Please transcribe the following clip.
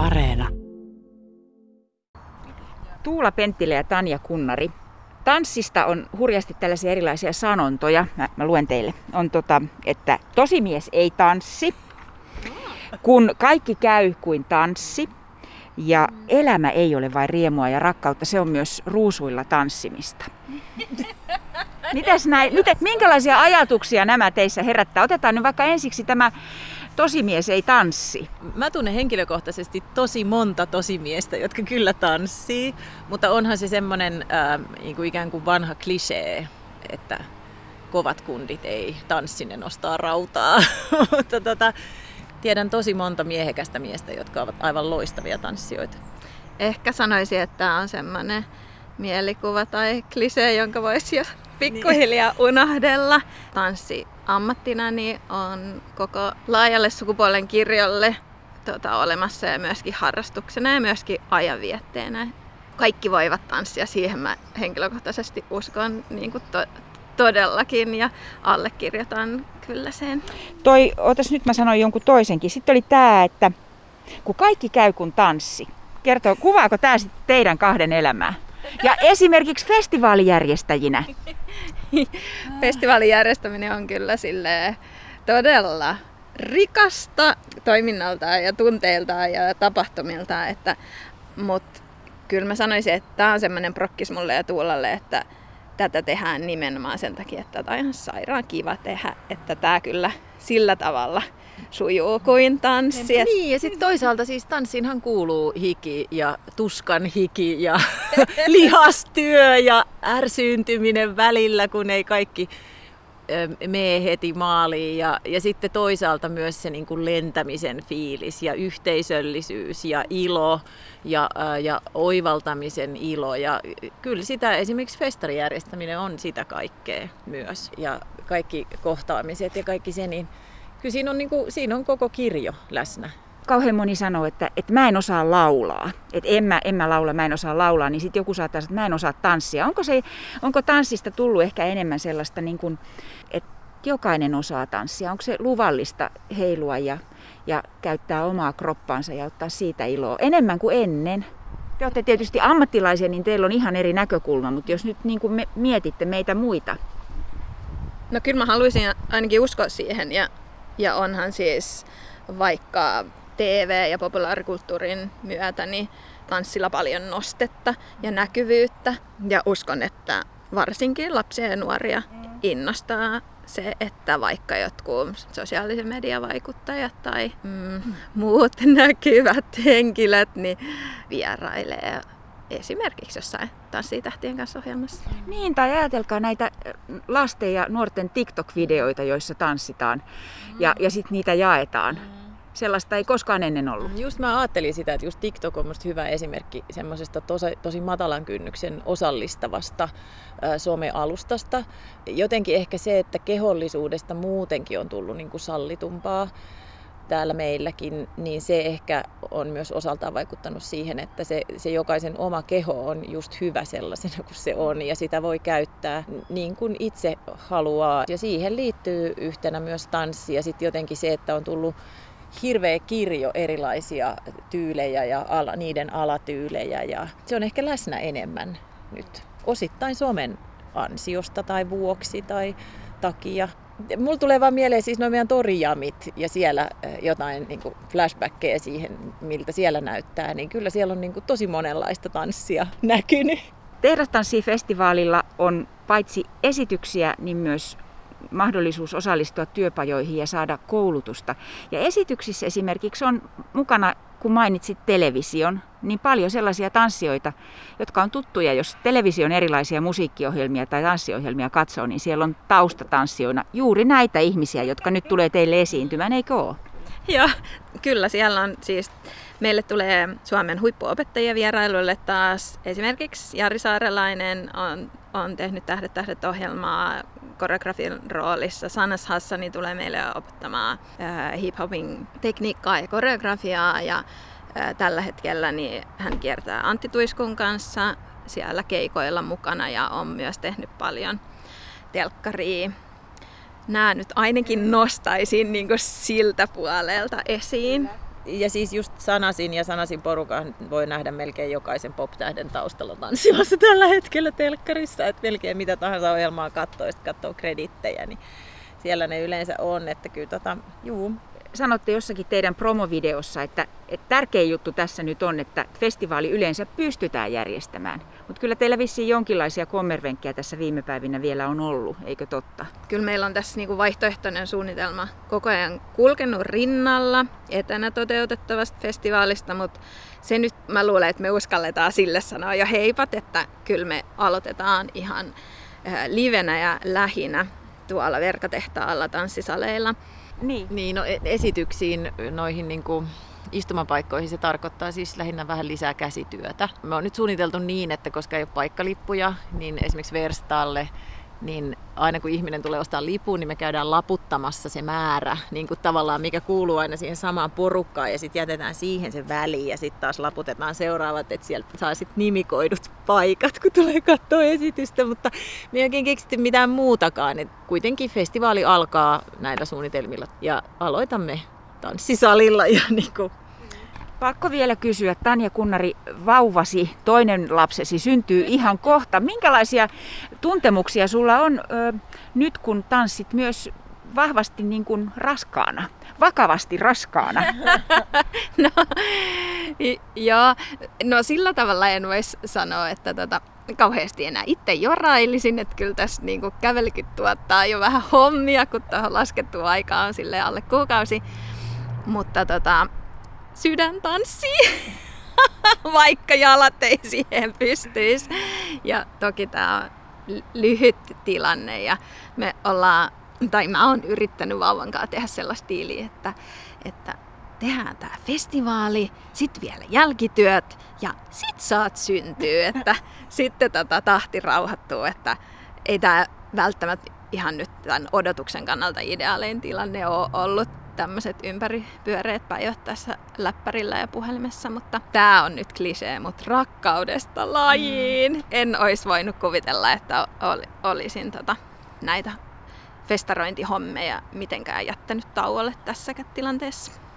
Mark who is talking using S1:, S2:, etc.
S1: Areena.
S2: Tuula Penttilä ja Tanja Kunnari. Tanssista on hurjasti tällaisia erilaisia sanontoja. Mä, mä luen teille. On tota, että tosimies ei tanssi, kun kaikki käy kuin tanssi. Ja elämä ei ole vain riemua ja rakkautta, se on myös ruusuilla tanssimista. Mitäs näin, mitä, minkälaisia ajatuksia nämä teissä herättää? Otetaan nyt vaikka ensiksi tämä tosimies ei tanssi.
S3: Mä tunnen henkilökohtaisesti tosi monta tosimiestä, jotka kyllä tanssii, mutta onhan se semmoinen äh, niin kuin ikään kuin vanha klisee, että kovat kundit ei tanssi, ne nostaa rautaa. mutta tota, tiedän tosi monta miehekästä miestä, jotka ovat aivan loistavia tanssijoita.
S4: Ehkä sanoisin, että tämä on semmoinen mielikuva tai klisee, jonka voisi jo pikkuhiljaa unohdella. Tanssi ammattina niin on koko laajalle sukupuolen kirjolle tota, olemassa ja myöskin harrastuksena ja myöskin ajanvietteenä. Kaikki voivat tanssia, siihen mä henkilökohtaisesti uskon niin kuin to, todellakin ja allekirjoitan kyllä sen.
S2: Toi, otas nyt mä sanoin jonkun toisenkin. Sitten oli tämä, että kun kaikki käy kun tanssi. Kertoo, kuvaako tämä sitten teidän kahden elämää? Ja esimerkiksi festivaalijärjestäjinä.
S4: Festivaalin järjestäminen on kyllä sille todella rikasta toiminnaltaan ja tunteiltaan ja tapahtumiltaan, että, mutta kyllä mä sanoisin, että tämä on semmoinen prokkis mulle ja Tuulalle, että tätä tehdään nimenomaan sen takia, että tämä on ihan sairaan kiva tehdä, että tämä kyllä sillä tavalla sujuu kuin tanssi.
S3: Niin, ja sitten toisaalta siis tanssiinhan kuuluu hiki ja tuskan hiki ja lihastyö ja ärsyyntyminen välillä, kun ei kaikki mene heti maaliin. Ja, ja sitten toisaalta myös se niin kuin lentämisen fiilis ja yhteisöllisyys ja ilo ja, ja oivaltamisen ilo. Ja kyllä sitä esimerkiksi festarijärjestäminen on sitä kaikkea myös. Ja kaikki kohtaamiset ja kaikki se, niin kyllä siinä on, niin kuin, siinä on koko kirjo läsnä
S2: kauhean moni sanoo, että, että mä en osaa laulaa, että en mä, en mä laula, mä en osaa laulaa, niin sitten joku saattaa sanoa, että mä en osaa tanssia. Onko, se, onko tanssista tullut ehkä enemmän sellaista, niin kuin, että jokainen osaa tanssia? Onko se luvallista heilua ja, ja käyttää omaa kroppaansa ja ottaa siitä iloa enemmän kuin ennen? Te olette tietysti ammattilaisia, niin teillä on ihan eri näkökulma, mutta jos nyt niin kuin me mietitte meitä muita.
S4: No kyllä mä haluaisin ainakin uskoa siihen ja, ja onhan siis vaikka TV- ja populaarikulttuurin myötä niin tanssilla paljon nostetta ja näkyvyyttä. Ja uskon, että varsinkin lapsia ja nuoria innostaa se, että vaikka jotkut sosiaalisen median vaikuttajat tai mm, muut näkyvät henkilöt niin vierailee esimerkiksi jossain Tanssitähtien kanssa ohjelmassa.
S2: Niin, tai ajatelkaa näitä lasten ja nuorten TikTok-videoita, joissa tanssitaan ja, ja sitten niitä jaetaan. Mm Sellaista ei koskaan ennen ollut.
S3: Just mä ajattelin sitä, että just TikTok on musta hyvä esimerkki semmoisesta tosi, tosi matalan kynnyksen osallistavasta ä, somealustasta. Jotenkin ehkä se, että kehollisuudesta muutenkin on tullut niin kuin sallitumpaa täällä meilläkin, niin se ehkä on myös osaltaan vaikuttanut siihen, että se, se jokaisen oma keho on just hyvä sellaisena kuin se on ja sitä voi käyttää niin kuin itse haluaa. Ja siihen liittyy yhtenä myös tanssi ja sitten jotenkin se, että on tullut hirveä kirjo erilaisia tyylejä ja ala, niiden alatyylejä ja se on ehkä läsnä enemmän nyt. Osittain Suomen ansiosta tai vuoksi tai takia. Mulla tulee vaan mieleen siis noin meidän torijamit ja siellä eh, jotain niin kuin flashbackkejä siihen, miltä siellä näyttää, niin kyllä siellä on niin kuin tosi monenlaista tanssia näkynyt.
S2: Tehdastanssifestivaalilla on paitsi esityksiä, niin myös mahdollisuus osallistua työpajoihin ja saada koulutusta. Ja esityksissä esimerkiksi on mukana, kun mainitsit television, niin paljon sellaisia tanssijoita, jotka on tuttuja. Jos television erilaisia musiikkiohjelmia tai tanssiohjelmia katsoo, niin siellä on taustatanssijoina juuri näitä ihmisiä, jotka nyt tulee teille esiintymään, eikö ole?
S4: Joo, kyllä siellä on siis Meille tulee Suomen huippuopettajia vierailulle taas. Esimerkiksi Jari Saarelainen on, on tehnyt Tähdet tähdet ohjelmaa koreografin roolissa. Sanas Hassani tulee meille opettamaan äh, hip-hopin tekniikkaa ja koreografiaa ja äh, tällä hetkellä niin hän kiertää Antti Tuiskun kanssa siellä keikoilla mukana ja on myös tehnyt paljon telkkaria. Nämä nyt ainakin nostaisin niin siltä puolelta esiin.
S3: Ja siis just Sanasin ja Sanasin porukan voi nähdä melkein jokaisen pop-tähden taustalla tanssimassa tällä hetkellä telkkarissa. Että melkein mitä tahansa ohjelmaa katsoo ja katsoo kredittejä, niin siellä ne yleensä on. Että kyllä tota, juu,
S2: sanotte jossakin teidän promovideossa, että, että tärkein juttu tässä nyt on, että festivaali yleensä pystytään järjestämään. Mutta kyllä teillä vissiin jonkinlaisia kommervenkkejä tässä viime päivinä vielä on ollut, eikö totta?
S4: Kyllä meillä on tässä niinku vaihtoehtoinen suunnitelma koko ajan kulkenut rinnalla etänä toteutettavasta festivaalista, mutta se nyt mä luulen, että me uskalletaan sille sanoa jo heipat, että kyllä me aloitetaan ihan livenä ja lähinä tuolla verkatehtaalla tanssisaleilla.
S3: Niin. niin no, e- esityksiin noihin niin kuin istumapaikkoihin se tarkoittaa siis lähinnä vähän lisää käsityötä. Me on nyt suunniteltu niin, että koska ei ole paikkalippuja, niin esimerkiksi Verstalle niin aina kun ihminen tulee ostaa lipun, niin me käydään laputtamassa se määrä, niin kuin tavallaan mikä kuuluu aina siihen samaan porukkaan ja sitten jätetään siihen se väli ja sitten taas laputetaan seuraavat, että sieltä saa sitten nimikoidut paikat, kun tulee katsoa esitystä, mutta me ei oikein keksitty mitään muutakaan. Et kuitenkin festivaali alkaa näillä suunnitelmilla ja aloitamme tanssisalilla ja niin kuin
S2: Pakko vielä kysyä, Tanja Kunnari, vauvasi, toinen lapsesi syntyy ihan kohta. Minkälaisia tuntemuksia sulla on ö, nyt, kun tanssit myös vahvasti niin kuin raskaana, vakavasti raskaana?
S4: no, joo, no sillä tavalla en voisi sanoa, että tota, kauheasti enää itse jorailisin, että kyllä tässä niin kuin kävelikin tuottaa jo vähän hommia, kun tuohon laskettu aika on sille alle kuukausi. Mutta tota, sydän tanssii, vaikka jalat ei siihen pystyisi. Ja toki tämä on lyhyt tilanne ja me ollaan, tai mä oon yrittänyt vauvan kanssa tehdä sellaista diiliä, että, että tehdään tämä festivaali, sitten vielä jälkityöt ja sit saat syntyä, että sitten tota tahti rauhoittuu, että ei tämä välttämättä ihan nyt tämän odotuksen kannalta ideaalein tilanne ole ollut tämmöiset ympäripyöreät päivät tässä läppärillä ja puhelimessa, mutta tämä on nyt klisee, mutta rakkaudesta lajiin. Mm. En olisi voinut kuvitella, että ol, olisin tota, näitä festarointihommeja mitenkään jättänyt tauolle tässäkään tilanteessa.